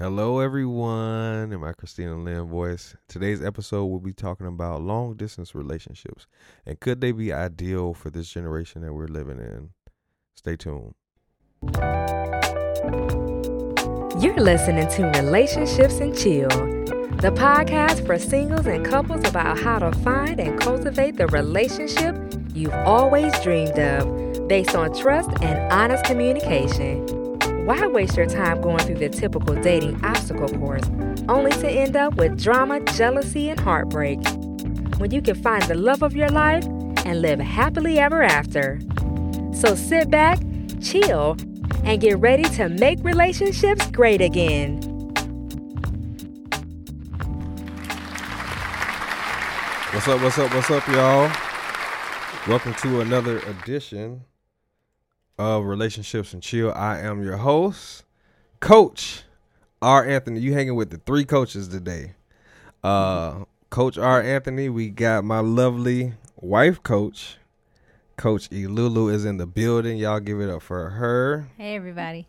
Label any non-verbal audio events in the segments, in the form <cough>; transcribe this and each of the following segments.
Hello, everyone, in my Christina Lynn voice. Today's episode, we'll be talking about long distance relationships and could they be ideal for this generation that we're living in? Stay tuned. You're listening to Relationships and Chill, the podcast for singles and couples about how to find and cultivate the relationship you've always dreamed of based on trust and honest communication. Why waste your time going through the typical dating obstacle course only to end up with drama, jealousy, and heartbreak? When you can find the love of your life and live happily ever after. So sit back, chill, and get ready to make relationships great again. What's up, what's up, what's up, y'all? Welcome to another edition of Relationships and Chill. I am your host, Coach R. Anthony. You hanging with the three coaches today. Uh Coach R. Anthony, we got my lovely wife coach. Coach E. Lulu is in the building. Y'all give it up for her. Hey, everybody.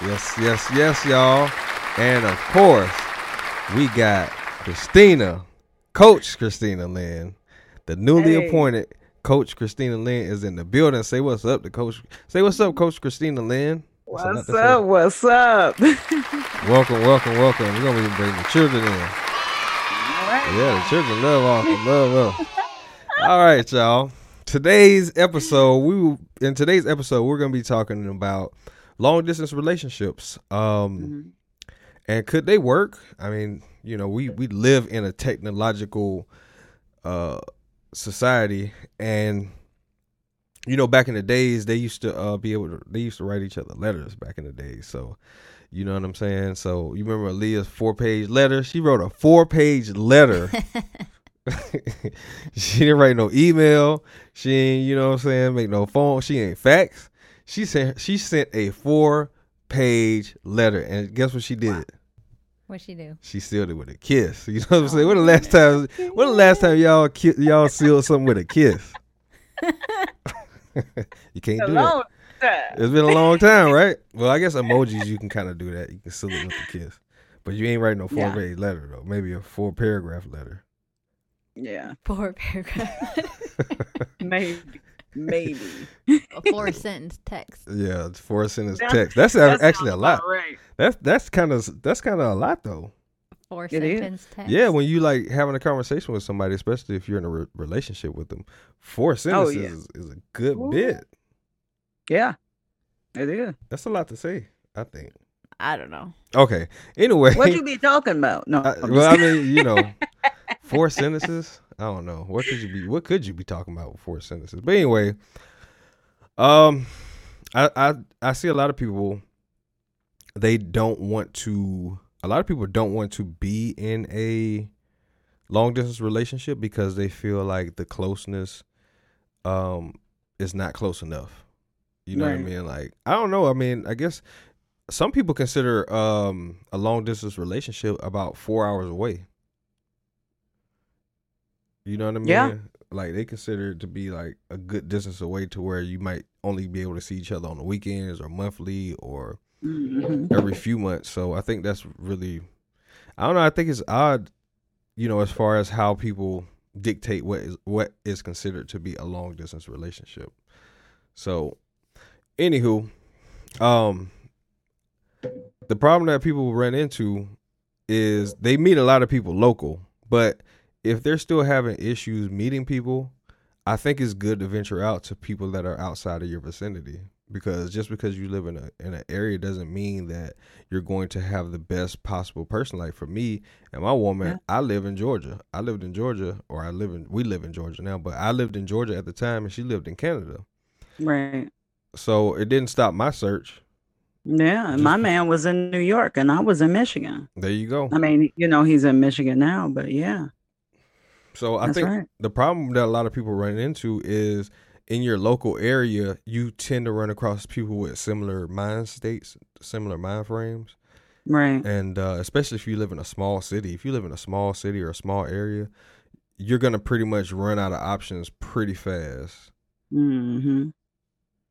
Yes, yes, yes, y'all. And of course, we got Christina, Coach Christina Lynn, the newly Hey. appointed Coach Christina Lynn is in the building. Say what's up to Coach. Say what's up, Coach Christina Lynn. What's up? What's up? <laughs> Welcome, welcome, welcome. We're gonna be bringing the children in. Yeah, the children love all love love. All right, y'all. Today's episode, we in today's episode, we're gonna be talking about long distance relationships. Um, and could they work? I mean, you know, we we live in a technological uh society, and you know, back in the days, they used to uh be able to they used to write each other letters back in the days. So, you know what I'm saying? So, you remember Aaliyah's four page letter? She wrote a four page letter. <laughs> <laughs> she didn't write no email. She ain't, you know what I'm saying, make no phone. She ain't fax. She sent she sent a four page letter. And guess what she did? What'd she do? She sealed it with a kiss. <laughs> You know what I'm saying? When the last time when the last time y'all ki- y'all sealed something with a kiss? <laughs> you can't do that. Hello. It's been a long time, <laughs> right? Well, I guess emojis you can kind of do that. You can seal it with a kiss. But you ain't writing no four Yeah. letter though. Maybe a four paragraph letter. Yeah, Four paragraph, maybe, maybe. <laughs> a four sentence text. Yeah, it's four sentence That- text. That's That actually a lot. Right. That's that's kind of that's kind of a lot though. Four It is. sentence text. Yeah, when you like having a conversation with somebody, especially if you're in a re- relationship with them, four oh, sentences yeah. is, is a good Ooh. bit. Yeah, it is. That's a lot to say. I think. I don't know. Okay. Anyway, What you be talking about? No. <laughs> I- well, I mean, you know, <laughs> four sentences. I don't know. What could you be? What could you be talking about with four sentences? But anyway, um, I I I see a lot of people. They don't want to. A lot of people don't want to be in a long distance relationship because they feel like the closeness, um, is not close enough. You know what I mean? Like I don't know. I mean, I guess some people consider um a long distance relationship about four hours away. You know what I mean? Yeah. Like they consider it to be like a good distance away to where you might only be able to see each other on the weekends or monthly or Mhm. every few months. So I think that's really I don't know, I think it's odd, you know, as far as how people dictate what is what is considered to be a long distance relationship. So anywho, um the problem that people run into is they meet a lot of people local, but if they're still having issues meeting people, I think it's good to venture out to people that are outside of your vicinity because just because you live in a in an area doesn't mean that you're going to have the best possible person. Like for me and my woman, Yeah. I live in Georgia. I lived in Georgia, or I live in we live in Georgia now, but I lived in Georgia at the time, and she lived in Canada. Right. So it didn't stop my search. Yeah, and my man was in New York, and I was in Michigan. There you go. I mean, you know, he's in Michigan now, but yeah, So I that's think right. the problem that a lot of people run into is in your local area, you tend to run across people with similar mind states, similar mind frames. Right. and uh, especially if you live in a small city if you live in a small city or a small area you're gonna pretty much run out of options pretty fast Mm-hmm.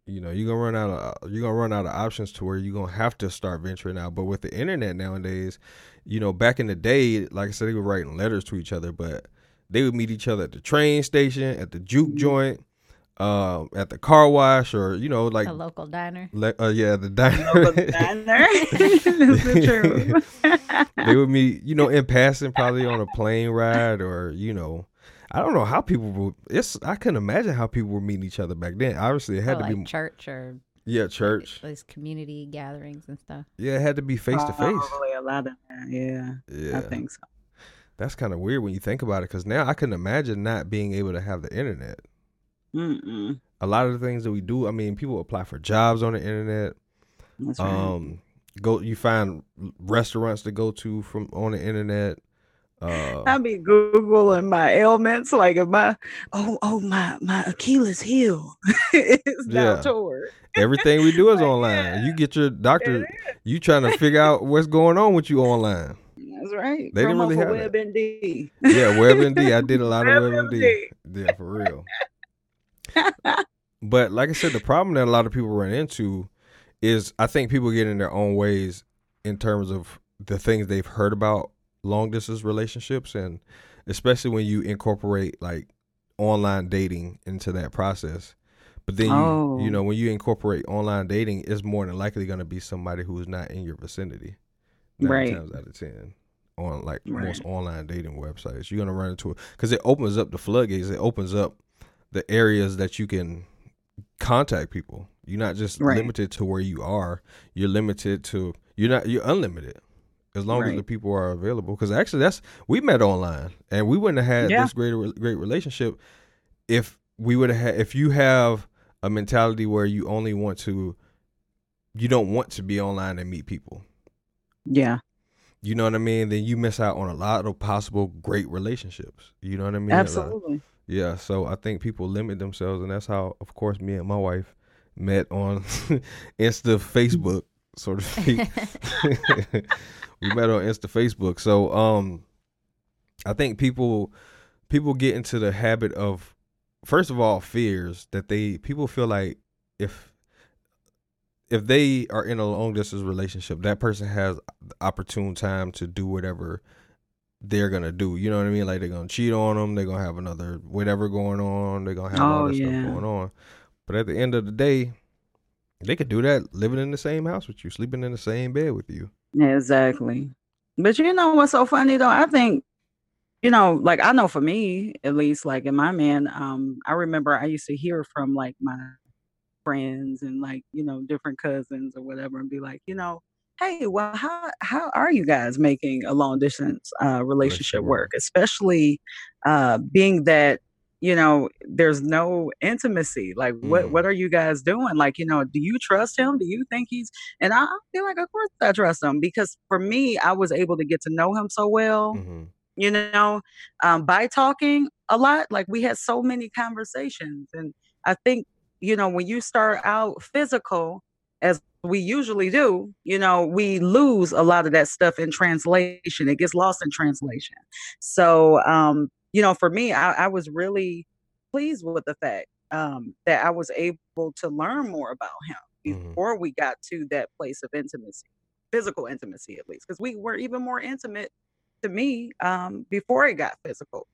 you know, you're gonna run out of you're gonna run out of options to where you're gonna have to start venturing out. But with the internet nowadays, you know, back in the day, like I said, they were writing letters to each other, but they would meet each other at the train station, at the juke joint, um, at the car wash, or you know, like a local diner. le- uh, yeah, the diner. Local <laughs> diner. <laughs> <laughs> This is true. they would meet, you know, in passing, probably on a plane ride, or you know, I don't know how people. Were, it's I couldn't imagine how people were meeting each other back then. Obviously, it had or to like be church or yeah, church. those community gatherings and stuff. Yeah, it had to be face to face. Probably a lot of that. Yeah, Yeah, I think so. That's kind of weird when you think about it. Because now I couldn't imagine not being able to have the internet. Mm-mm. A lot of the things that we do, I mean, people apply for jobs on the internet. That's right. Um, go you find restaurants to go to from on the internet. Uh, I be googling my ailments, like if my oh oh my my Achilles heel <laughs> is Yeah. toward. everything we do is <laughs> Like, online. yeah. You get your doctor. You trying to figure out what's going on with you online. That's right. They didn't really have. WebMD. Yeah, WebMD. I did a lot of WebMD. Yeah, for real. but like I said, the problem that a lot of people run into is I think people get in their own ways in terms of the things they've heard about long distance relationships and especially when you incorporate like online dating into that process. But then you Oh. you know when you incorporate online dating, it's more than likely going to be somebody who is not in your vicinity. Nine Right. times out of ten on like Right. most online dating websites, you're gonna run into it because it opens up the floodgates. It opens up the areas that you can contact people. You're not just Right. limited to where you are. You're limited to you're not you're unlimited as long as the people are available. Because actually, that's we met online and we wouldn't have had Yeah. this great great relationship if we would have if you have a mentality where you only want to you don't want to be online and meet people. Yeah, You know what I mean? Then you miss out on a lot of possible great relationships. You know what I mean? Absolutely. yeah, so I think people limit themselves, and that's how, of course, me and my wife met on <laughs> Insta Facebook, so to speak. we met on Insta Facebook. So, um, I think people people get into the habit of, first of all, fears that they people feel like if if they are in a long distance relationship, that person has opportune time to do whatever they're gonna do. You know what I mean? Like they're gonna cheat on them. They're gonna have another whatever going on. They're gonna have all Oh, this yeah. stuff going on. But at the end of the day, they could do that living in the same house with you, sleeping in the same bed with you. Exactly. But you know what's so funny though? I think, you know, like I know for me, at least, like in my man, um, I remember I used to hear from like my friends and like, you know, different cousins or whatever and be like, you know, hey, well, how how are you guys making a long distance uh relationship work. Especially uh being that you know there's no intimacy like what Mhm. what are you guys doing like you know do you trust him do you think he's and I feel like, of course, I trust him because for me, I was able to get to know him so well, hmm you know, um, by talking a lot. Like we had so many conversations. And I think, you know, when you start out physical, as we usually do, you know, we lose a lot of that stuff in translation. It gets lost in translation. So, um, you know, for me, I, I was really pleased with the fact um, that I was able to learn more about him Mhm. before we got to that place of intimacy, physical intimacy at least, because we were even more intimate to me um, before it got physical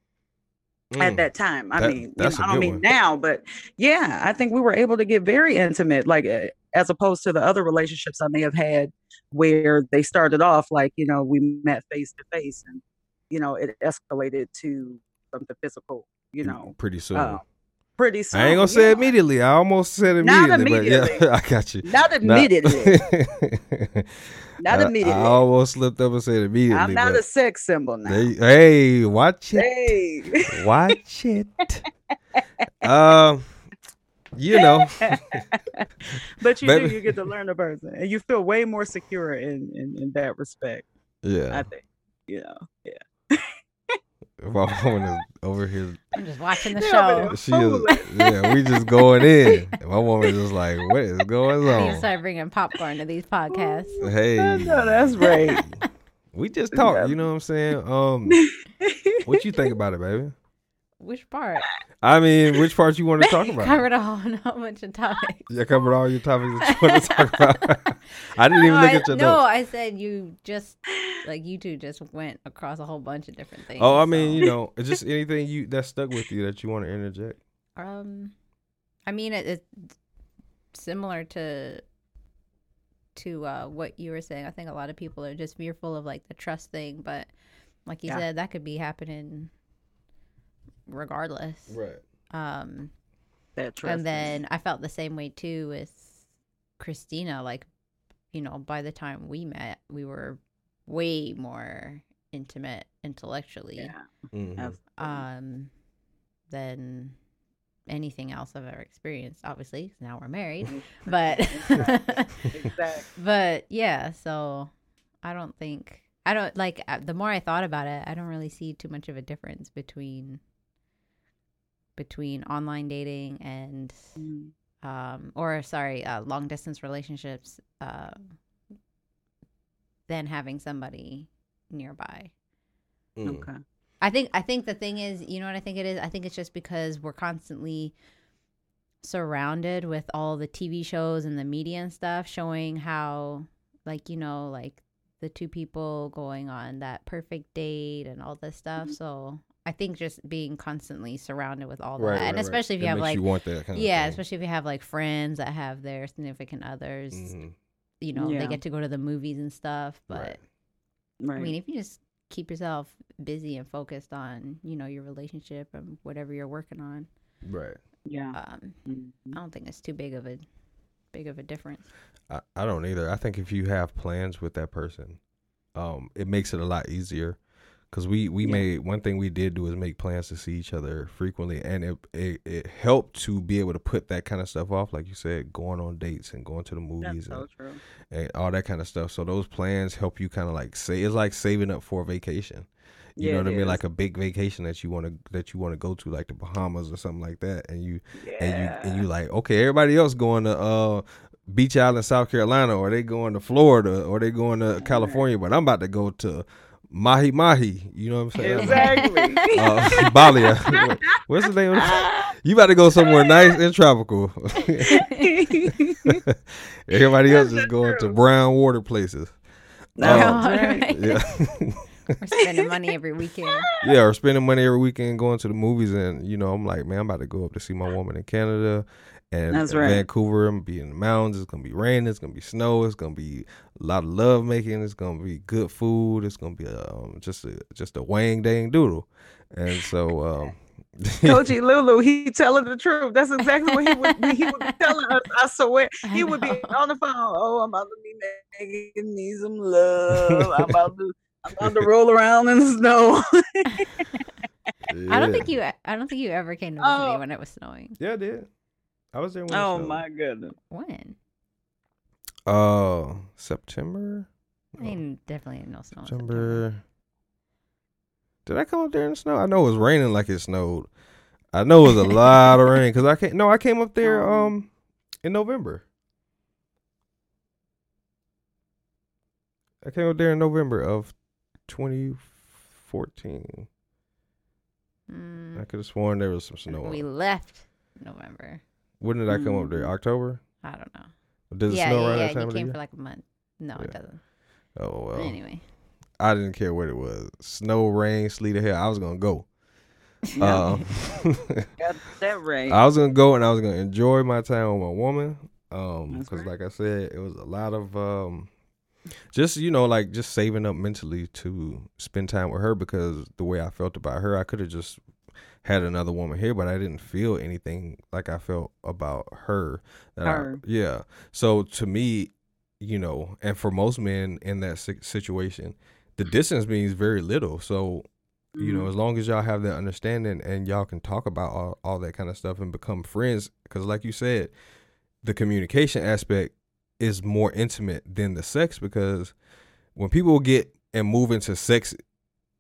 at Mm. that time. I That- mean, you know, I don't mean one. now, but yeah, I think we were able to get very intimate, like uh, as opposed to the other relationships I may have had where they started off like, you know, we met face to face and, you know, it escalated to something physical, you know, pretty soon. uh, pretty soon. I ain't gonna say yeah. immediately. I almost said Not immediately, but immediately. yeah, <laughs> I got you. Not <laughs> Not- immediately. Not immediately. I almost slipped up and said immediately. I'm not a sex symbol now. they- hey, watch it. Hey. <laughs> Watch it. um, you know, but you Baby- do, you get to learn a person. And you feel way more secure in, in, in that respect, Yeah. I think. You know. My woman is over here. I'm just watching the Yeah, show. She is. Yeah, we just going in. And My woman is like, what is going on? <laughs> You on? start bringing popcorn to these podcasts. <laughs> Hey, No, that's right. <laughs> we just talk. You know what I'm saying? Um, what you think about it, baby? Which part? I mean, which part you want to <laughs> talk about? covered <laughs> a whole, whole bunch of topics. You covered all your topics that you want to talk <laughs> about. I didn't even look I, at your no, notes. I said you just like you two just went across a whole bunch of different things. Oh, I mean, so- you know, it's just anything you that stuck with you that you want to interject. Um, I mean, it, it's similar to to uh, what you were saying. I think a lot of people are just fearful of like the trust thing, but like you Yeah. said, that could be happening regardless. Right. Um, That trust. and then I felt the same way too with Christina. Like, you know, by the time we met, we were way more intimate intellectually yeah, Mhm. um, than anything else I've ever experienced. Obviously, 'cause now we're married, <laughs> but exactly. <laughs> but yeah. So I don't think I don't like uh, the more I thought about it, I don't really see too much of a difference between between online dating and Mm. um or sorry uh, long distance relationships uh, than having somebody nearby. Mm. Okay. I think I think the thing is, you know what I think it is? I think it's just because we're constantly surrounded with all the TV shows and the media and stuff showing how like, you know, like the two people going on that perfect date and all this stuff. So I think just being constantly surrounded with all that. Right, and right, especially right. if you It have makes like you want that kind yeah, of thing. especially if you have like friends that have their significant others, Mhm. you know, Yeah. they get to go to the movies and stuff. But Right. Right. I mean, if you just keep yourself busy and focused on, you know, your relationship and whatever you're working on, Right. yeah. um, Mhm. I don't think it's too big of a big of a difference. I, I don't either. I think if you have plans with that person, um, it makes it a lot easier. Cause we we Yeah. made one thing we did do is make plans to see each other frequently, and it, it it helped to be able to put that kind of stuff off, like you said, going on dates and going to the movies and, and all that kind of stuff. So those plans help you kind of like say it's like saving up for a vacation. You Yeah, know what I mean? is. Like a big vacation that you want to that you want to go to, like the Bahamas or something like that, and you and you and you like okay everybody else going to uh beach island south carolina or they going to florida or they going to california but i'm about to go to mahi mahi you know what i'm saying Exactly. <laughs> uh, bali What- <laughs> what's the name of it? you about to go somewhere nice and tropical <laughs> everybody else is going to brown water places That's Oh. right. yeah We're spending money every weekend. yeah, we're spending money every weekend going to the movies, and you know, I'm like, man, I'm about to go up to see my woman in Canada, and That's right. Vancouver. I'm gonna be in the mountains. It's gonna be raining. It's gonna be snow. It's gonna be a lot of love making. It's gonna be good food. It's gonna be um, just a just a wang dang doodle, and so um, <laughs> Coachy Lulu, he telling the truth. That's exactly what he would be. He would be <laughs> telling us. I swear, he would be on the phone. Oh, I'm about to be making me some love. I'm about to, I'm about to roll around in the snow. <laughs> I don't think you. I don't think you ever came to visit Oh. me when it was snowing. Yeah, I did. I was there. When it oh my goodness. When? Oh, September. I mean, definitely no snow. in September. Did I come up there in the snow? I know it was raining like it snowed. I know it was a lot of rain because I can't. No, I came up there Oh. um in November. I came up there in November of 2014. Mm, I could have sworn there was some snow. we on. left November. When did I come up there? Mm. October. I don't know. Does it yeah, snow yeah, around yeah. that time You of the came year? for like a month. No, it doesn't. oh well. Anyway, I didn't care what it was. Snow, rain, sleet, or hell. I was gonna go. <laughs> Um, Got <laughs> that right. I was gonna go and I was gonna enjoy my time with my woman. Um, That's because right. like I said, it was a lot of um, just you know, like just saving up mentally to spend time with her because the way I felt about her, I could have just had another woman here, but I didn't feel anything like I felt about her. That Her. I, yeah. So to me, you know, and for most men in that situation, the distance means very little. So you know Mhm. as long as y'all have that understanding and y'all can talk about all, all that kind of stuff and become friends because like you said the communication aspect is more intimate than the sex because when people get and move into sex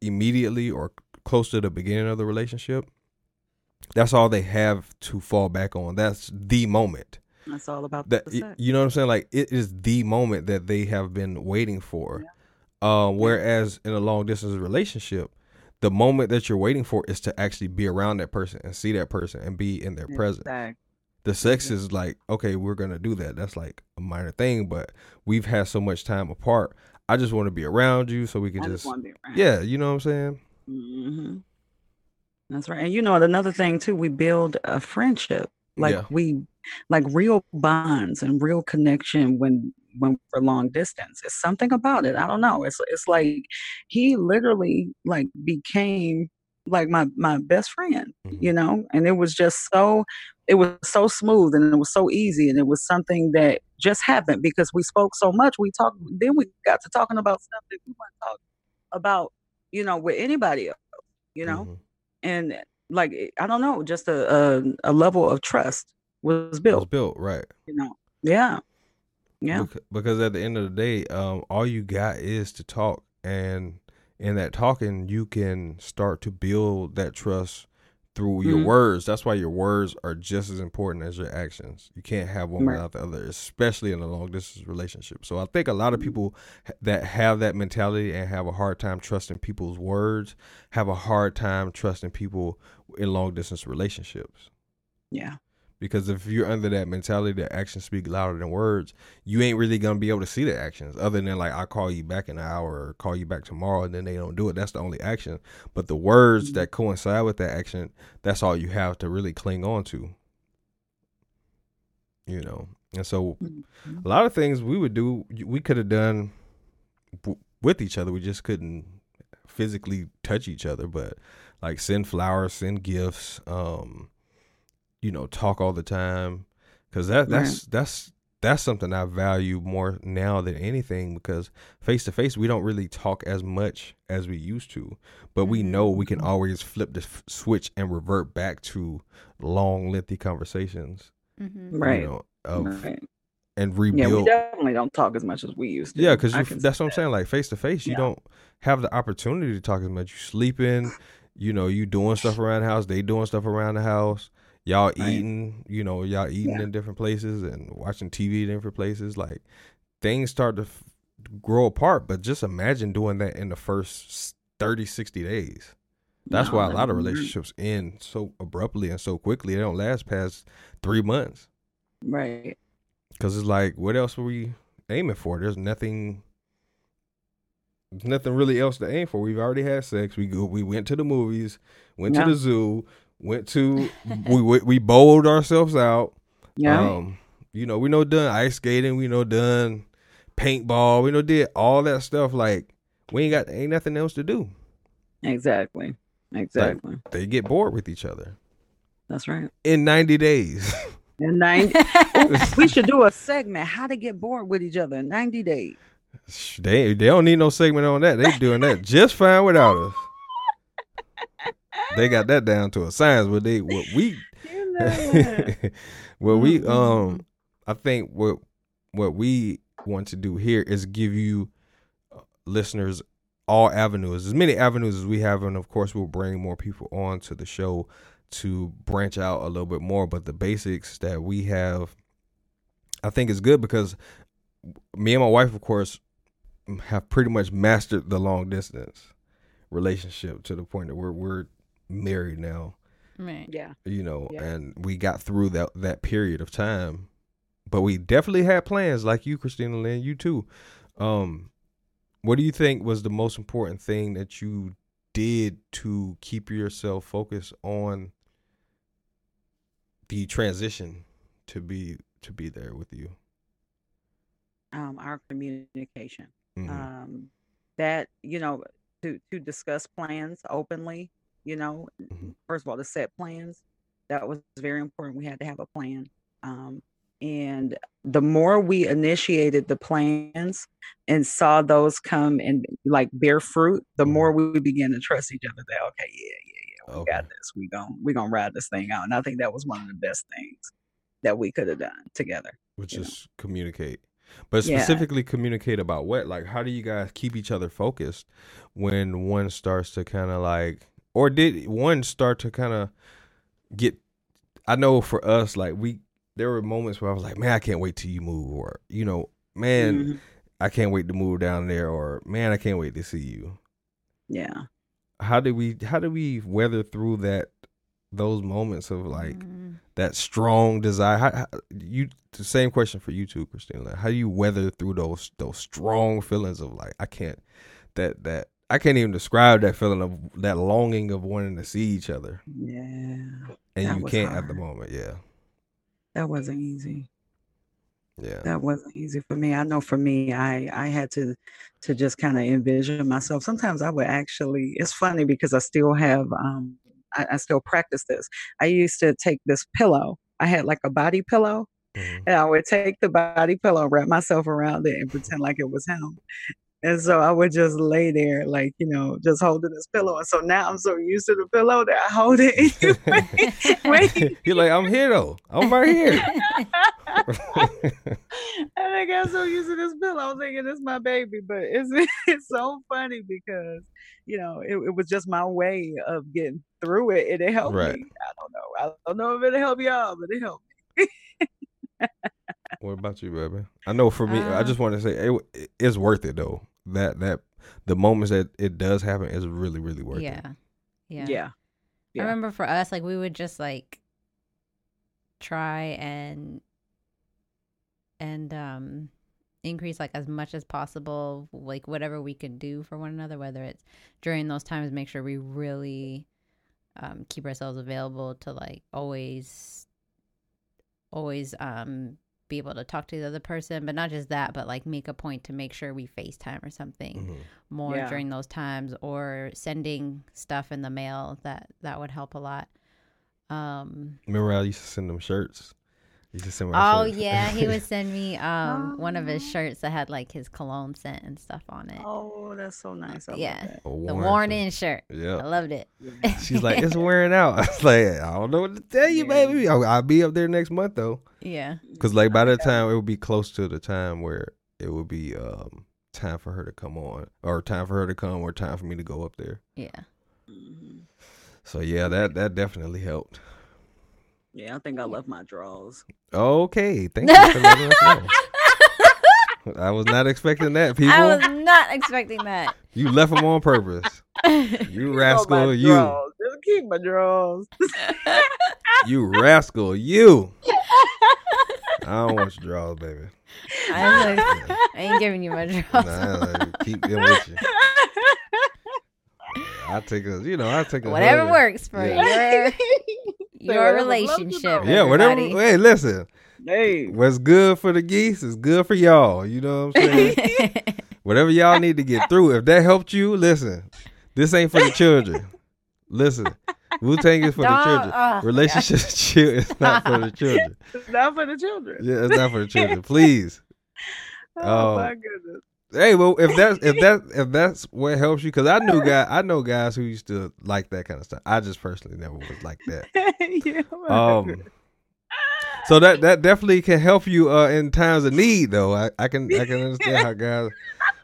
immediately or close to the beginning of the relationship that's all they have to fall back on that's the moment That's all about that the sex. you know what I'm saying? Like it is the moment that they have been waiting for. Um, whereas in a long distance relationship, the moment that you're waiting for is to actually be around that person and see that person and be in their presence. The sex is like, okay, we're gonna do that. That's like a minor thing, but we've had so much time apart. I just want to be around you so we can I just, just be around. yeah, you know what I'm saying? hmm That's right. And you know, another thing too, we build a friendship. Like Yeah. we like real bonds and real connection when when we're long distance. It's something about it. I don't know. It's it's like he literally like became like my my best friend, Mhm. you know? And it was just so it was so smooth and it was so easy and it was something that just happened because we spoke so much. We talked then we got to talking about stuff that we weren't talking about, you know, with anybody else, you know? Mhm. And like I don't know, just a a, a level of trust was It was built. built right. You know, yeah, yeah, because at the end of the day, um, all you got is to talk, and in that talking, you can start to build that trust through your Mhm. words. That's why your words are just as important as your actions. You can't have one Right. without the other, especially in a long distance relationship. So I think a lot of people that have that mentality and have a hard time trusting people's words have a hard time trusting people in long distance relationships yeah, because if you're under that mentality that actions speak louder than words, you ain't really gonna be able to see the actions other than like I call you back in an hour or call you back tomorrow and then they don't do it. That's the only action. But the words that coincide with that action, that's all you have to really cling on to. You know. And so Mhm. a lot of things we would do we could have done w- with each other. We just couldn't physically touch each other, but like send flowers, send gifts, um, you know, talk all the time, because that that's that's that's something I value more now than anything. Because face to face, we don't really talk as much as we used to, but we know we can always flip the f- switch and revert back to long, lengthy conversations, Mm-hmm. right, you know, of right. and Yeah, we definitely don't talk as much as we used to. Yeah, because that's what I'm that. saying. Like face to face, you don't have the opportunity to talk as much. You sleeping, you know, you doing stuff <sighs> around the house. They doing stuff around the house. Y'all Right. eating, you know, y'all eating Yeah. in different places and watching TV in different places. Like things start to f- grow apart. But just imagine doing that in the first s- 30, 60 days. That's No, why a lot of relationships end so abruptly and so quickly. They don't last past three months. Right. Cause it's like, what else were we aiming for? There's nothing, there's nothing really else to aim for. We've already had sex. We go, we went to the movies, went Yeah. to the zoo, went to <laughs> we we, we bowled ourselves out. Yeah. Um, you know, we know done ice skating. We know done paintball. We know did all that stuff. Like we ain't got ain't nothing else to do. exactly. Exactly. They get bored with each other That's right. in 90 days. <laughs> In 90, we should do a segment how to get bored with each other in 90 days. they they don't need no segment on that. They doing that <laughs> just fine without us. They got that down to a science. What they what we <laughs> You know what? <laughs> well we Mhm. um I think what what we want to do here is give you uh, listeners all avenues, as many avenues as we have, and of course we'll bring more people on to the show to branch out a little bit more. But the basics that we have, I think is good because me and my wife, of course, have pretty much mastered the long distance relationship to the point that we're we're married now Right. yeah. you know, Yeah. and we got through that that period of time. But we definitely had plans, like you, Christina Lynn, you too. Um, what do you think was the most important thing that you did to keep yourself focused on the transition to be to be there with you? Um, our communication. Mhm. um, that you know to to discuss plans openly you know Mhm. first of all to set plans that was very important we had to have a plan um, and the more we initiated the plans and saw those come and like bear fruit the Mhm. more we began to trust each other that okay yeah yeah yeah we Okay. got this we gon' we gonna ride this thing out and i think that was one of the best things that we could have done together Which you know. is communicate. But Yeah. specifically communicate about what? Like how do you guys keep each other focused when one starts to kind of like or did one start to kind of get I know for us like we there were moments where I was like, "Man, I can't wait till you move," or you know, "Man, Mhm. I can't wait to move down there," or "Man, I can't wait to see you." yeah how did we how did we weather through that those moments of like Mm. that strong desire? How, how, you the same question for you too, Christine. Like, how do you weather through those those strong feelings of like I can't that that I can't even describe that feeling of that longing of wanting to see each other, Yeah, and you can't at the moment. Yeah, that wasn't easy. yeah, That wasn't easy for me. I know for me, I I had to to just kind of envision myself. Sometimes I would actually. It's funny because I still have um I, I still practice this. I used to take this pillow. I had like a body pillow, Mhm. and I would take the body pillow, wrap myself around it, and pretend like it was him. And so I would just lay there, like you know, just holding this pillow. And so now I'm so used to the pillow that I hold it. <laughs> <laughs> Wait. <laughs> You're like I'm here though. I'm right here. And I got so used to this pillow. I was thinking it's my baby, but it's it's so funny because you know it, it was just my way of getting through it, and it helped Right. me. I don't know. I don't know if it helped y'all, but it helped. What about you, baby? I know for me, I Uh, just want to say it, it's worth it though. That that the moments that it does happen is really really worth yeah. it. yeah. Yeah. Yeah. I remember for us, like we would just like try and and um increase like as much as possible, like whatever we could do for one another, whether it's during those times, make sure we really um keep ourselves available to like always always um be able to talk to the other person, but not just that, but like make a point to make sure we FaceTime or something Mhm. more Yeah. during those times or sending stuff in the mail that that would help a lot um Remember, I used to send them shirts. Oh shirts. yeah he would <laughs> send me um one of his Oh. shirts that had like his cologne scent and stuff on it Oh, that's so nice. I yeah. A the worn in shirt. Yeah, i loved it <laughs> She's like, it's wearing out. <laughs> I was like, I don't know what to tell you, Yeah. baby. I'll, I'll be up there next month though, yeah because like by that time it would be close to the time where it would be um time for her to come on, or time for her to come, or time for me to go up there. yeah Mhm. So yeah, that that definitely helped. Yeah, I think I love my draws. Okay, thank you for letting us know. <laughs> I was not expecting that, people. i was not expecting that You left them on purpose. <laughs> You rascal, you. draws. Just keep my draws. <laughs> You rascal, you. I don't want your drawers, baby. I, like, I ain't giving you my draws Nah, keep them with you. I take a, you know, I take a whatever hug. works for Yeah. your your whatever floats your relationship. Yeah, whatever. Hey, listen. hey. What's good for the geese is good for y'all. You know what I'm saying? <laughs> whatever y'all need to get through. If that helped you, listen. This ain't for the children. Listen. Wu Tang is for the children. Uh, oh, Relationships <laughs> chill is not for the children. <laughs> It's not for the children. Yeah, it's not for the children. Please. Oh, Oh. my goodness. Hey, well, if that's if that if that's what helps you, because I knew guy I know guys who used to like that kind of stuff. I just personally never was like that. <laughs> yeah, Um, so that that definitely can help you uh, in times of need, though. I, I can I can understand how guys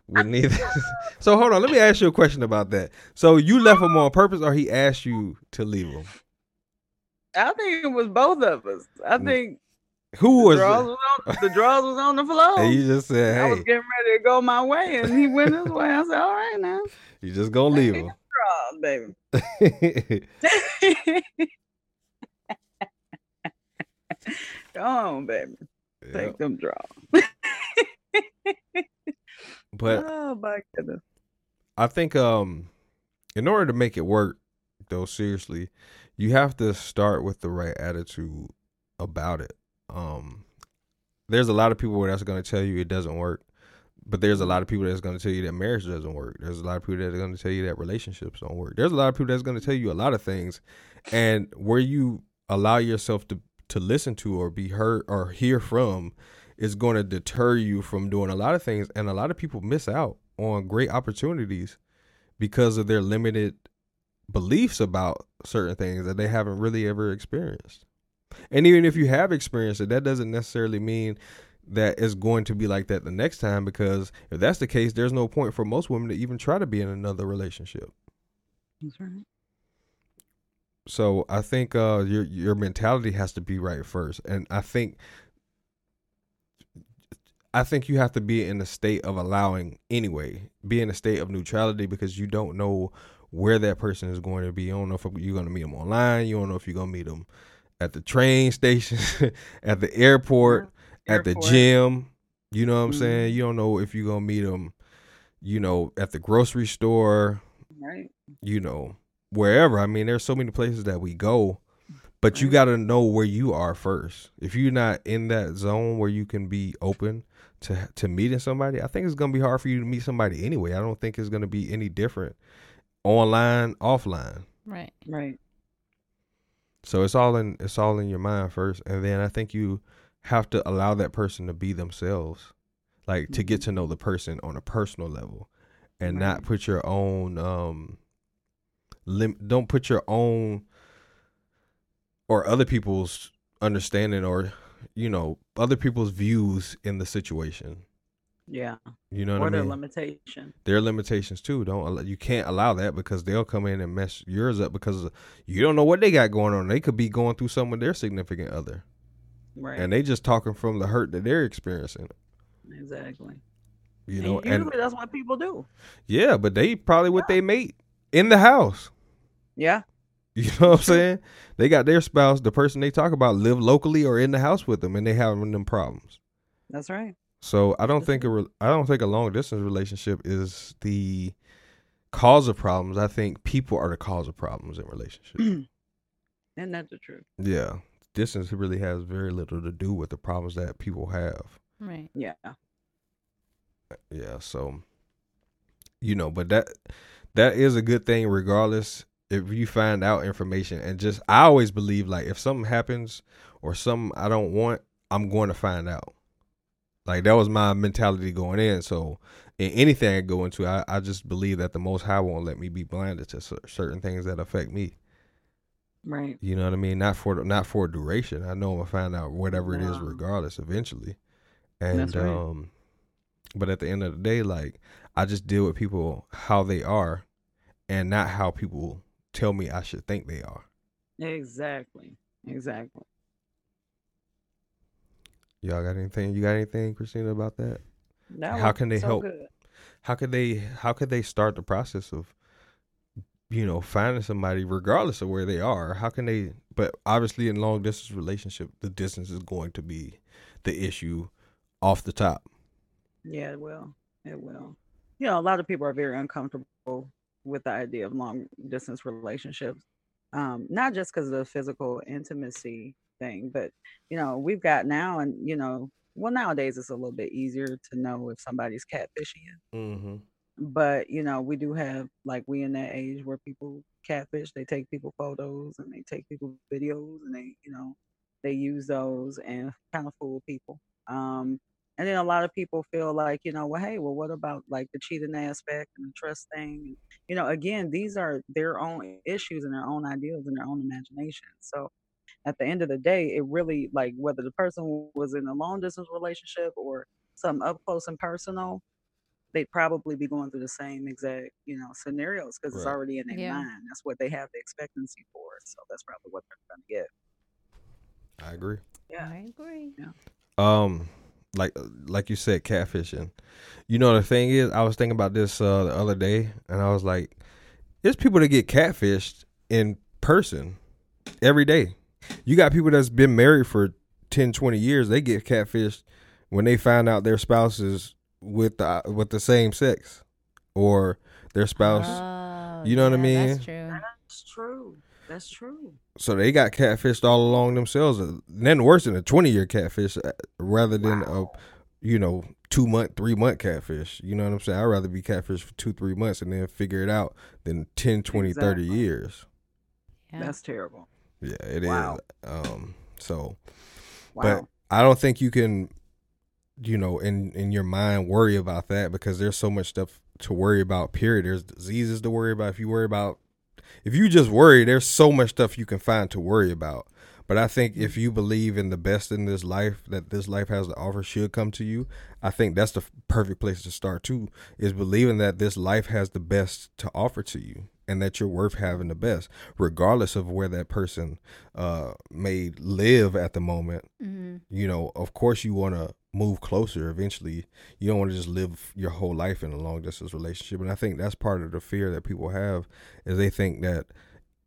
would need. That. <laughs> so hold on, let me ask you a question about that. So you left him on purpose, or he asked you to leave him? I think it was both of us. I Mm. think Who the was? draws it? was on the draws was on the floor. <laughs> And you just said, "Hey, I was getting ready to go my way, and he went his way. I said, "All right now, you just gonna leave him." draws, baby." Go on, baby. Yeah. <laughs> Take them draws. <laughs> But oh my goodness. I think um in order to make it work though seriously, you have to start with the right attitude about it. Um there's a lot of people that's going to tell you it doesn't work, but there's a lot of people that's going to tell you that marriage doesn't work. There's a lot of people that are going to tell you that relationships don't work. There's a lot of people that's going to tell you a lot of things and where you allow yourself to to listen to or be heard or hear from is going to deter you from doing a lot of things and a lot of people miss out on great opportunities because of their limited beliefs about certain things that they haven't really ever experienced. And even if you have experienced it, that doesn't necessarily mean that it's going to be like that the next time because if that's the case, there's no point for most women to even try to be in another relationship. That's right. So I think uh, your your mentality has to be right first, and I think I think you have to be in a state of allowing anyway, be in a state of neutrality because you don't know where that person is going to be. You don't know if you're going to meet them online. You don't know if you're going to meet them at the train station, <laughs> at the airport, yeah. at the gym. You know what I'm mm-hmm. saying? You don't know if you're going to meet them, you know, at the grocery store. Right. You know, wherever. I mean, there's so many places that we go but right. you got to know where you are first. If you're not in that zone where you can be open to to meeting somebody, I think it's gonna be hard for you to meet somebody anyway. I don't think it's gonna be any different online, offline. Right. Right. So it's all in it's all in your mind first, and then I think you have to allow that person to be themselves, like mm-hmm. to get to know the person on a personal level, and right. not put your own um. Lim- don't put your own or other people's understanding or you know other people's views in the situation. Yeah. You know what or I mean? Their limitation. Their limitations too. Don't you can't allow that because they'll come in and mess yours up because you don't know what they got going on. They could be going through some of their significant other. Right. And they just talking from the hurt that they're experiencing. Exactly. You know, and usually and, that's what people do. Yeah, but they probably with yeah. they mate in the house. Yeah. <laughs> You know what I'm saying? They got their spouse, the person they talk about, live locally or in the house with them, and they having them problems. That's right. So I don't think a mm-hmm. re- I don't think a long distance relationship is the cause of problems. I think people are the cause of problems in relationships. <clears throat> and that's the truth. Yeah, distance really has very little to do with the problems that people have. Right. Yeah. Uh, yeah. So, you know, but that that is a good thing, regardless if you find out information and just I always believe like if something happens or something I don't want, I'm going to find out. Like that was my mentality going in. So in anything I go into, I, I just believe that the Most High won't let me be blinded to certain things that affect me. Right. You know what I mean? Not for not for a duration. I know I'm gonna find out whatever it is, regardless, eventually. And right. um, but at the end of the day, like I just deal with people how they are, and not how people tell me I should think they are. Exactly. Exactly. Y'all got anything? You got anything, Christina, about that? No. How can they so help? Good. How could they? How could they start the process of, you know, finding somebody regardless of where they are? How can they? But obviously, in long distance relationship, the distance is going to be the issue off the top. Yeah, it will. It will. You know, a lot of people are very uncomfortable with the idea of long distance relationships. Um, not just because of the physical intimacy thing, but you know, we've got now, and you know, well, nowadays it's a little bit easier to know if somebody's catfishing you. Mm-hmm. But you know, we do have like we in that age where people catfish. They take people photos and they take people videos, and they you know they use those and kind of fool people. Um, and then a lot of people feel like, you know, well, hey, well, what about like the cheating aspect and the trust thing? You know, again, these are their own issues and their own ideals and their own imagination. So at the end of the day, it really like whether the person was in a long distance relationship or some up close and personal, they'd probably be going through the same exact, you know, scenarios because right. it's already in their yeah. mind. That's what they have the expectancy for. So that's probably what they're going to get. I agree. Yeah. I agree. Yeah. Um, like like you said, catfishing. You know the thing is, I was thinking about this uh, the other day, and I was like, there's people that get catfished in person every day. You got people that's been married for 10, 20 years. They get catfished when they find out their spouse is with the with the same sex or their spouse. Oh, you know yeah, what I mean? That's true. That's true. That's true. So they got catfished all along themselves. Nothing worse than a twenty year catfish, uh, rather than wow. a, you know, two month, three month catfish. You know what I'm saying? I'd rather be catfish for two, three months and then figure it out than 10, 20, exactly. 30 years. Yeah. That's terrible. Yeah, it wow. is. Um, so, wow. but I don't think you can, you know, in in your mind worry about that because there's so much stuff to worry about. Period. There's diseases to worry about. If you worry about if you just worry, there's so much stuff you can find to worry about. But I think if you believe in the best in this life that this life has to offer should come to you, I think that's the perfect place to start too. Is believing that this life has the best to offer to you. And that you're worth having the best, regardless of where that person uh, may live at the moment. Mm-hmm. You know, of course, you want to move closer eventually. You don't want to just live your whole life in a long distance relationship. And I think that's part of the fear that people have is they think that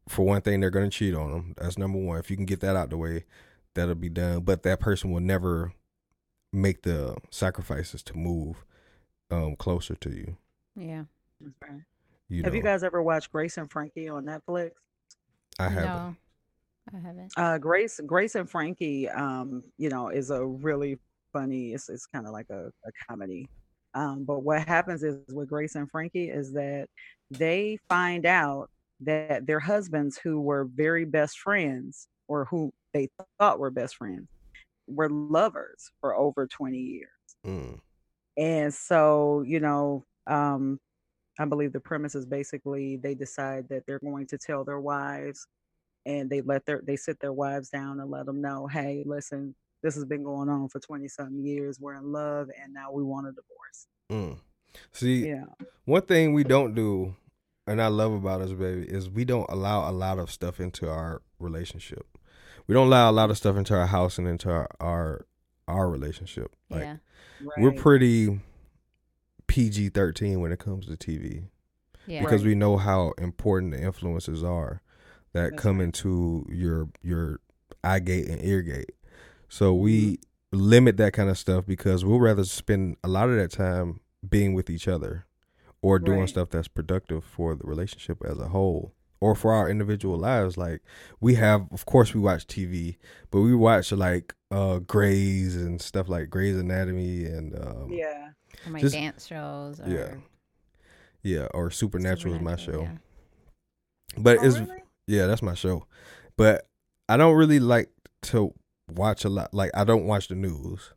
for one thing they're going to cheat on them. That's number one. If you can get that out the way, that'll be done. But that person will never make the sacrifices to move um, closer to you. Yeah. That's right. You Have know, you guys ever watched Grace and Frankie on Netflix? I haven't. No, I haven't. Uh, Grace, Grace and Frankie, um, you know, is a really funny. It's it's kind of like a, a comedy. Um, but what happens is with Grace and Frankie is that they find out that their husbands, who were very best friends, or who they thought were best friends, were lovers for over twenty years. Mm. And so, you know, um, I believe the premise is basically they decide that they're going to tell their wives and they let their they sit their wives down and let them know, hey, listen, this has been going on for 20 something years. We're in love and now we want a divorce. Mm. See, Yeah. one thing we don't do, and I love about us, baby, is we don't allow a lot of stuff into our relationship. We don't allow a lot of stuff into our house and into our our, our relationship. Like yeah. we're pretty PG thirteen when it comes to TV Yeah. because Right. we know how important the influences are that That's come right. into your your eye gate and ear gate. So Mm-hmm. we limit that kind of stuff because we'll rather spend a lot of that time being with each other or doing Right. stuff that's productive for the relationship as a whole or for our individual lives like we have of course we watch TV but we watch like uh Grey's and stuff like Grey's Anatomy and um Yeah. Or my just- dance shows. Or yeah. yeah or Supernatural, is my show Supernatural, but Oh, it's really? Yeah, that's my show. But I don't really like to watch a lot. Like I don't watch the news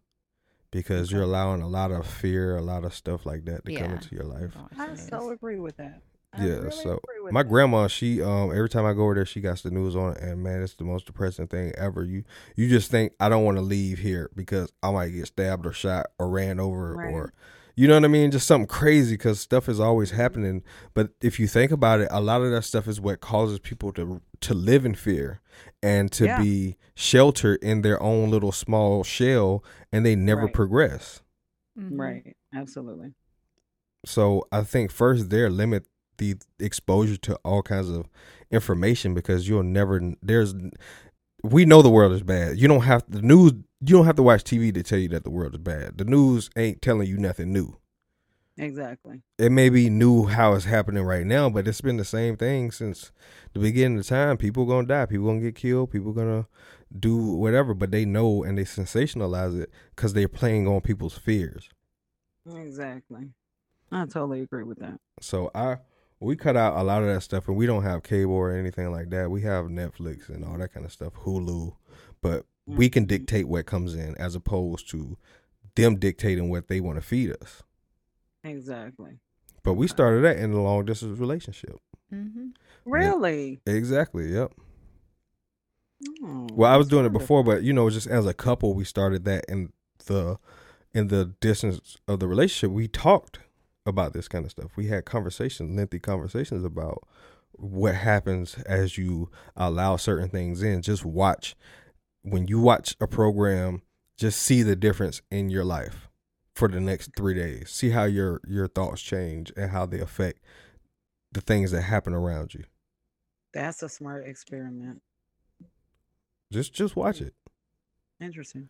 because you're allowing a lot of fear, a lot of stuff like that to come into your life. I so agree with that. I Yeah, really so my that. grandma, she um every time I go over there, she got the news on, and man, it's the most depressing thing ever. You you just think I don't want to leave here because I might get stabbed or shot or ran over Right. or you know what I mean, just something crazy because stuff is always happening. But if you think about it, a lot of that stuff is what causes people to to live in fear and to Yeah. be sheltered in their own little small shell, and they never Right. progress. Mhm. Right. Absolutely. So I think first there limit the exposure to all kinds of information because you'll never there's we know the world is bad. You don't have the news you don't have to watch TV to tell you that the world is bad. The news ain't telling you nothing new. Exactly. It may be new how it's happening right now, but it's been the same thing since the beginning of time. People gonna die, people gonna get killed, people gonna do whatever, but they know and they sensationalize it because they're playing on people's fears. Exactly. I totally agree with that. So I we cut out a lot of that stuff, and we don't have cable or anything like that. We have Netflix and all that kind of stuff, Hulu, but we can Mhm. dictate what comes in as opposed to them dictating what they want to feed us. Exactly. But we started that in a long distance relationship. Mhm. Really? Exactly. Yep. Oh, Well, I was doing it before, but you know, just as a couple, we started that in the in the distance of the relationship. We talked about this kind of stuff. We had conversations, lengthy conversations about what happens as you allow certain things in. Just watch when you watch a program, just see the difference in your life for the next three days. See how your your thoughts change and how they affect the things that happen around you. That's a smart experiment. Just just watch it. Interesting.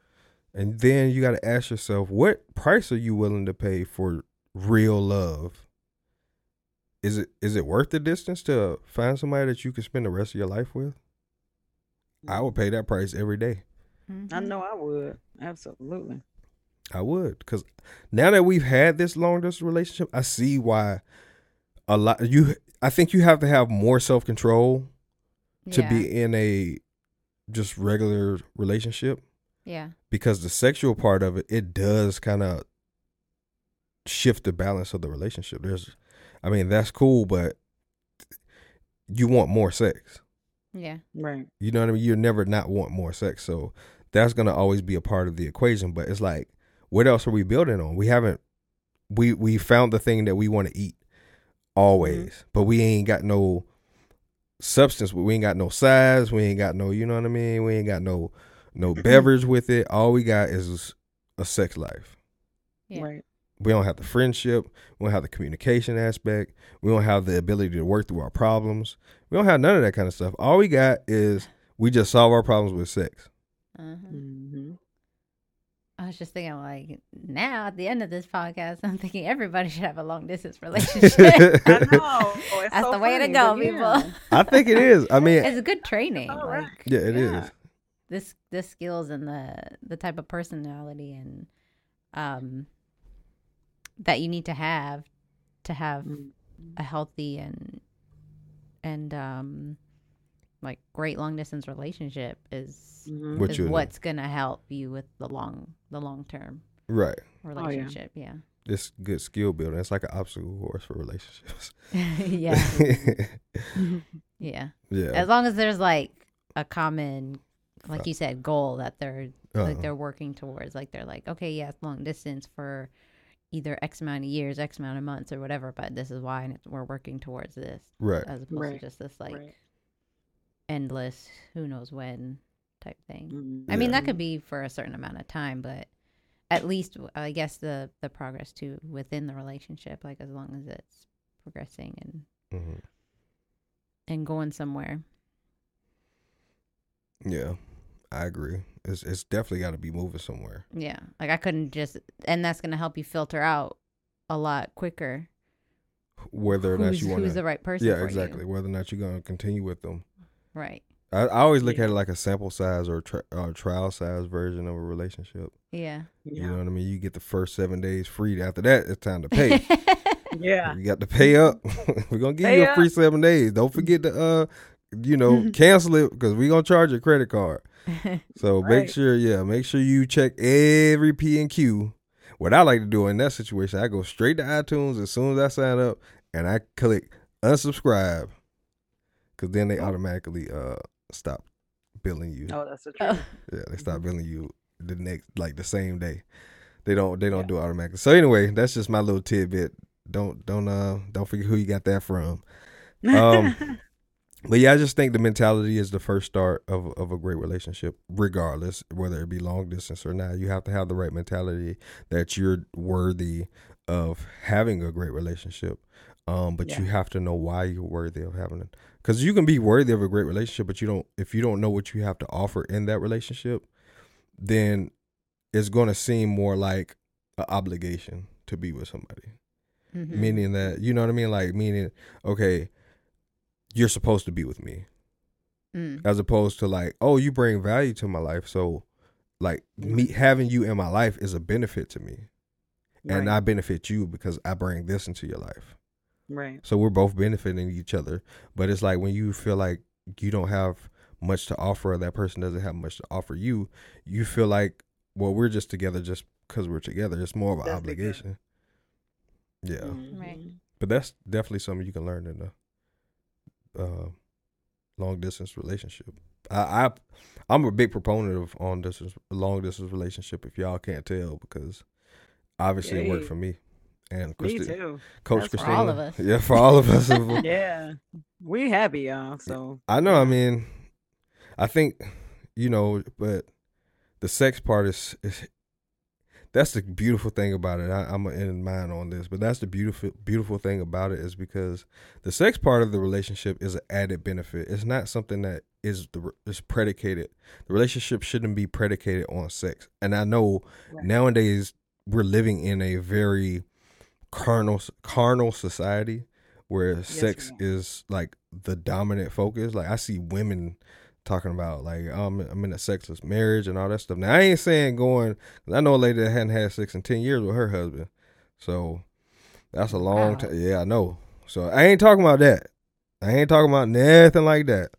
And then you got to ask yourself, what price are you willing to pay for real love? Is it is it worth the distance to find somebody that you can spend the rest of your life with? I would pay that price every day. I Mhm. know I would. Absolutely. I would, because now that we've had this long distance relationship, I see why a lot you. I think you have to have more self control to yeah. be in a just regular relationship Yeah. because the sexual part of it it does kind of shift the balance of the relationship there's i mean that's cool but you want more sex Yeah. Right. you know what i mean you never not want more sex so that's going to always be a part of the equation but it's like what else are we building on we haven't we we found the thing that we want to eat always. Mm-hmm. But we ain't got no substance. We ain't got no size. We ain't got no. You know what I mean? We ain't got no no <clears throat> beverage with it. All we got is a sex life. Yeah. Right. We don't have the friendship. We don't have the communication aspect. We don't have the ability to work through our problems. We don't have none of that kind of stuff. All we got is we just solve our problems with sex. Uh-huh. hmm I was just thinking, like, now at the end of this podcast, <laughs> I'm thinking everybody should have a long distance relationship. <laughs> I <laughs> know. It's That's so the way to go, but people. I think it is. I mean, it's good training. all right. Like yeah, it is. Yeah. this, this skills and the the type of personality and um that you need to have to have Mm. a healthy and and um like great long distance relationship is Mhm. What is what's gonna help you with the long the long term Right. relationship. yeah. It's good skill building. It's like an obstacle course for relationships. <laughs> Yeah. <laughs> yeah. yeah. As long as there's like a common like you said, goal that they're like Uh-uh. they're working towards. Like they're like, okay, yeah, it's long distance for either X amount of years, X amount of months or whatever, but this is why and it's, we're working towards this. Right. As opposed Right. to just this like Right. endless who knows when type thing. I mean, that could be for a certain amount of time, but at least I guess the the progress too within the relationship, like as long as it's progressing and Mhm. and going somewhere. Yeah. I agree. It's it's definitely got to be moving somewhere. Yeah, like I couldn't just, and that's gonna help you filter out a lot quicker Whether or not who's, you want who's the right person. Yeah, for exactly. You. Whether or not you're going to continue with them. Right. I, I always look Yeah. at it like a sample size or tri- uh, trial size version of a relationship. Yeah. You Yeah. know what I mean? You get the first seven days free. After that, it's time to pay. <laughs> Yeah. You got to pay up. <laughs> we're gonna give Pay you a up. free seven days. Don't forget to uh, you know, <laughs> cancel it because we're gonna charge your credit card. <laughs> So make sure, yeah, make sure you check every P and Q. What I like to do in that situation, I go straight to iTunes as soon as I sign up, and I click unsubscribe, because then they automatically uh stop billing you. Oh, that's the Oh. truth. Yeah, they stop billing you the next, like the same day. They don't, they don't do it automatically. So anyway, that's just my little tidbit. Don't, don't, uh, don't forget who you got that from. Um, <laughs> But yeah, I just think the mentality is the first start of of a great relationship, regardless whether it be long distance or not. You have to have the right mentality that you're worthy of having a great relationship. Um, but you have to know why you're worthy of having it. Because you can be worthy of a great relationship, but you don't. If you don't know what you have to offer in that relationship, then it's going to seem more like an obligation to be with somebody Mhm. meaning that you know what I mean, like meaning okay, you're supposed to be with me, Mm. as opposed to like oh you bring value to my life, so like me having you in my life is a benefit to me, and. I benefit you because I bring this into your life, right. so we're both benefiting each other. But it's like when you feel like you don't have much to offer, or that person doesn't have much to offer you, you feel like well we're just together just because we're together. It's more of an Just together. obligation. Yeah. Right. Mhm. But that's definitely something you can learn in a uh, long distance relationship. I, I I'm a big proponent of on distance long distance relationship. If y'all can't tell, because obviously it worked for me and Me too. Coach That's for Christina. all of us. Yeah, for all of us. <laughs> Yeah. We happy, y'all. So I know. I mean, I think you know, but the sex part is is that's the beautiful thing about it. I, I'm gonna end mine on this, but that's the beautiful beautiful thing about it is because the sex part of the relationship is an added benefit. It's not something that is the is predicated. The relationship shouldn't be predicated on sex. And I know Right. nowadays we're living in a very carnal carnal society where sex we is like the dominant focus. Like I see women talking about like um, I'm in a sexless marriage and all that stuff. Now I ain't saying going. 'cause I know a lady that hadn't had sex in ten years with her husband, so that's a long Wow. time. Yeah, I know. So I ain't talking about that. I ain't talking about nothing like that.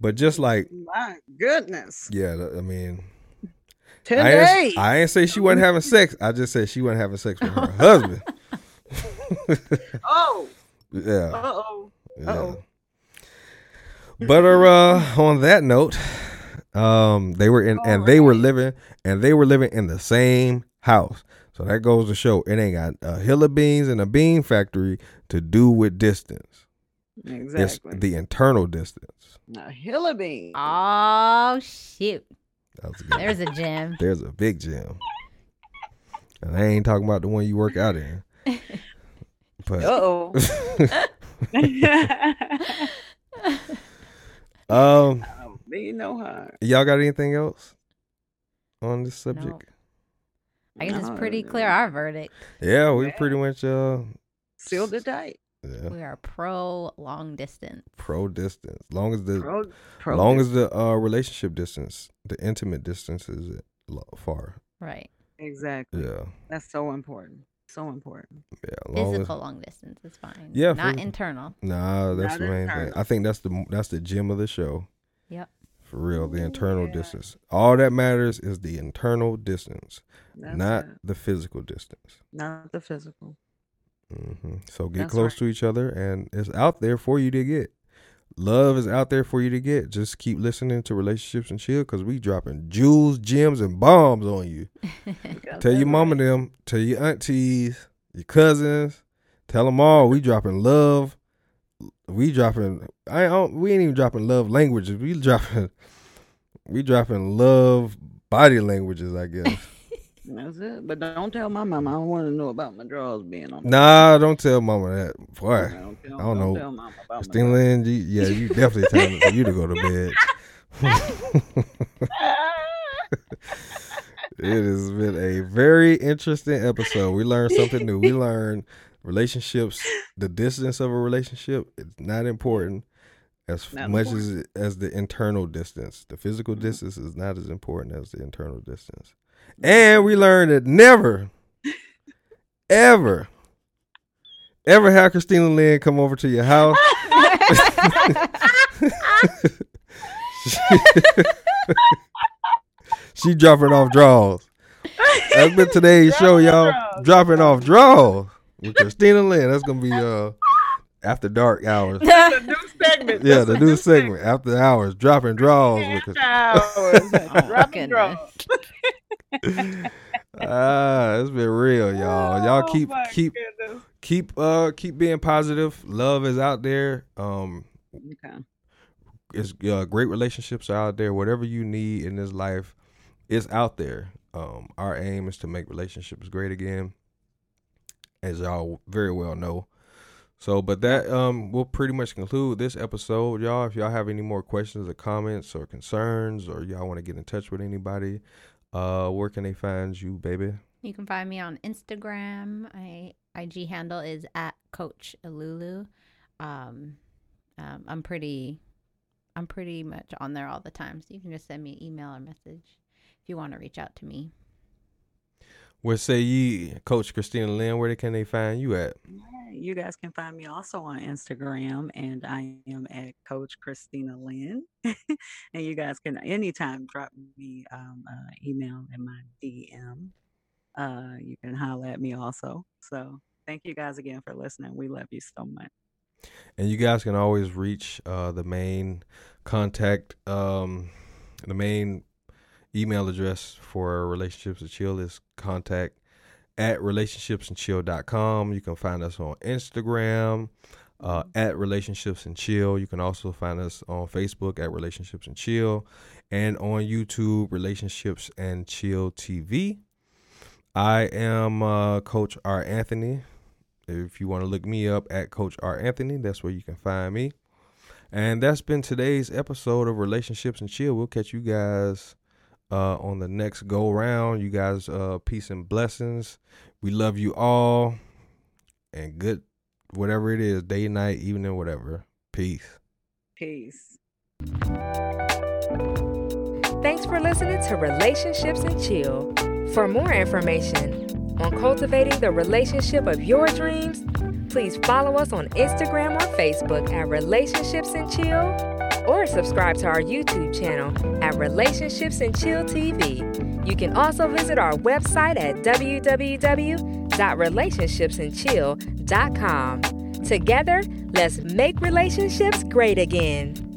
But just like my goodness. yeah, I mean, Ten I days. ain't, I ain't say she wasn't having <laughs> sex. I just said she wasn't having sex with her husband. <laughs> oh. <laughs> yeah. Uh oh. Yeah. Uh-oh. But uh, on that note, um, they were in and they were living and they were living in the same house. So that goes to show it ain't got a hill of beans and a bean factory to do with distance. Exactly. It's the internal distance. a hill of beans. Oh shoot! That was good. There's a gym. There's a big gym. And I ain't talking about the one you work out in. <laughs> But Uh-oh. <laughs> <laughs> um Me no harm. y'all got anything else on this subject? I guess it's pretty no. clear our verdict. Yeah, we Yeah. pretty much uh Sealed it tight. yeah, We are pro long distance. pro distance. Long as the Pro, pro long as the uh relationship distance, the intimate distance is lo- far. Right. Exactly. Yeah. That's so important. So important. Yeah, long as, Physical long distance is fine. Yeah, Not physical. internal. Nah, that's Not the main thing. I think that's the that's the gem of the show. Yep. For real, the internal yeah. distance. All that matters is the internal distance, That's not it. the physical distance. not the physical. hmm So get That's close right. to each other, and it's out there for you to get. Love is out there for you to get. Just keep listening to relationships and chill, cause we dropping jewels, gems, and bombs on you. <laughs> Tell your mama them, tell your aunties, your cousins, tell them all. We dropping love. We dropping. I don't. We ain't even dropping love languages. We dropping. We dropping love body languages. I guess. That's it. But don't tell my mama. I don't want to know about my drawers being on. nah, don't tell mama that. Boy, Don't tell, I don't know. Tell mama Christina Lynn, you, yeah, you definitely time for you to go to bed. <laughs> it has been a very interesting episode. We learned something new. We learned relationships, the distance of a relationship is not important as Not much important. as as the internal distance. The physical mm-hmm. distance is not as important as the internal distance. And we learned that never, ever, ever have Christina Lynn come over to your house. <laughs> <laughs> she dropping off draws. That's been today's show, y'all. draws. Dropping off draws with Christina Lynn. That's gonna be uh after dark hours. the new <laughs> segment. Yeah, That's the new segment after hours, dropping draws with Christina. Hours. Oh, Dropping goodness. draws. <laughs> Ah, it's been real, y'all. Y'all Oh, keep my keep goodness. keep uh keep being positive. Love is out there. Um, Okay. it's uh, great relationships are out there. Whatever you need in this life, it's out there. Um, our aim is to make relationships great again, as y'all very well know. So, but that um will pretty much conclude this episode, y'all. If y'all have any more questions or comments or concerns, or y'all want to get in touch with anybody, uh, where can they find you, baby? You can find me on Instagram. My IG handle is at Coach Alulu. Um, um, I'm pretty, I'm pretty much on there all the time. So you can just send me an email or message if you want to reach out to me. Where say ye, Coach Christina Lynn? Where can they find you at? You guys can find me also on Instagram, and I am at Coach Christina Lynn. <laughs> and you guys can anytime drop me um, uh, email in my DM. Uh, you can holler at me also. So thank you guys again for listening. We love you so much. And you guys can always reach uh, the main contact, um, the main email address for relationships and chill is contact at relationshipsandchill.com. You can find us on Instagram uh, at relationships and chill. You can also find us on Facebook at relationships and chill and on YouTube, relationships and chill TV. I am uh, Coach R. Anthony. If you want to look me up at Coach R. Anthony, that's where you can find me. And that's been today's episode of Relationships and Chill. We'll catch you guys uh, on the next go round. You guys, uh, peace and blessings. We love you all. And good, whatever it is, day, night, evening, whatever. Peace. Peace. Thanks for listening to Relationships and Chill. For more information on cultivating the relationship of your dreams, please follow us on Instagram or Facebook at Relationships and Chill or subscribe to our YouTube channel at Relationships and Chill TV. You can also visit our website at www.relationshipsandchill.com. Together, let's make relationships great again.